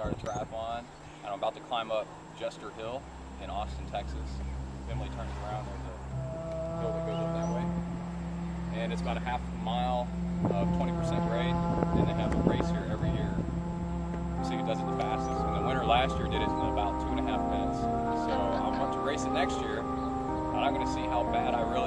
Yard Triathlon. And I'm about to climb up Jester Hill in Austin, Texas. Emily turns around, there's a hill that goes up that way. And it's about a half mile of 20% grade, and they have a race here every year to see who does it the fastest. And the winner last year did it in about two and a half minutes. So I want to race it next year, and I'm going to see how bad I really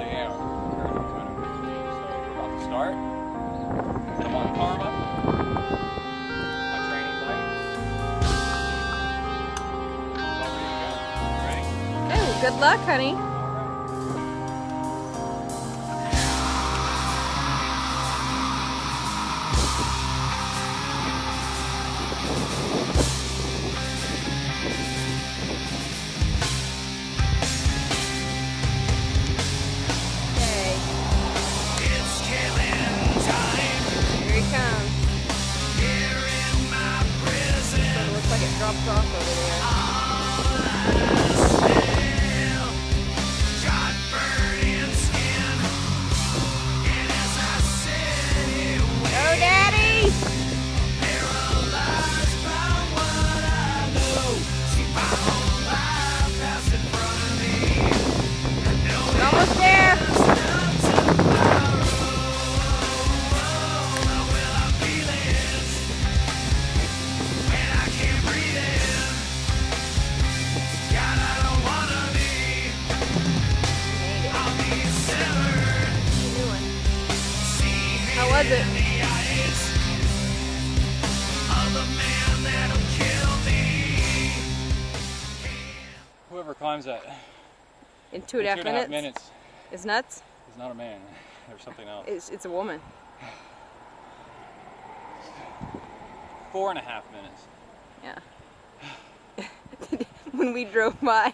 good luck, honey. Okay. Here he comes. Looks like it drops off over there. Was it? Whoever climbs that In two and a half two and a half minutes. minutes It's nuts. is not a man. There's something else. It's, it's a woman. Four and a half minutes. Yeah. when we drove by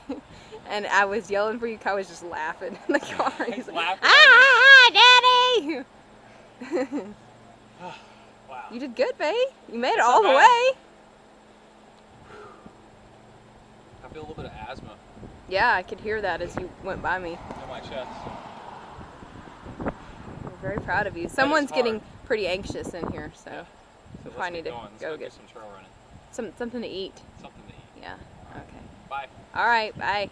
and I was yelling for you, Kai was just laughing in the car. He's like, Laughing? ah, Daddy! oh, wow. You did good, babe. You made That's it all the way. I feel a little bit of asthma. Yeah, I could hear that as you went by me. In my chest. I'm very proud of you. Someone's getting pretty anxious in here, so yeah. so probably need to going. go get, get some trail running. Some something to eat. Something to eat. Yeah. Okay. Bye. All right. Bye.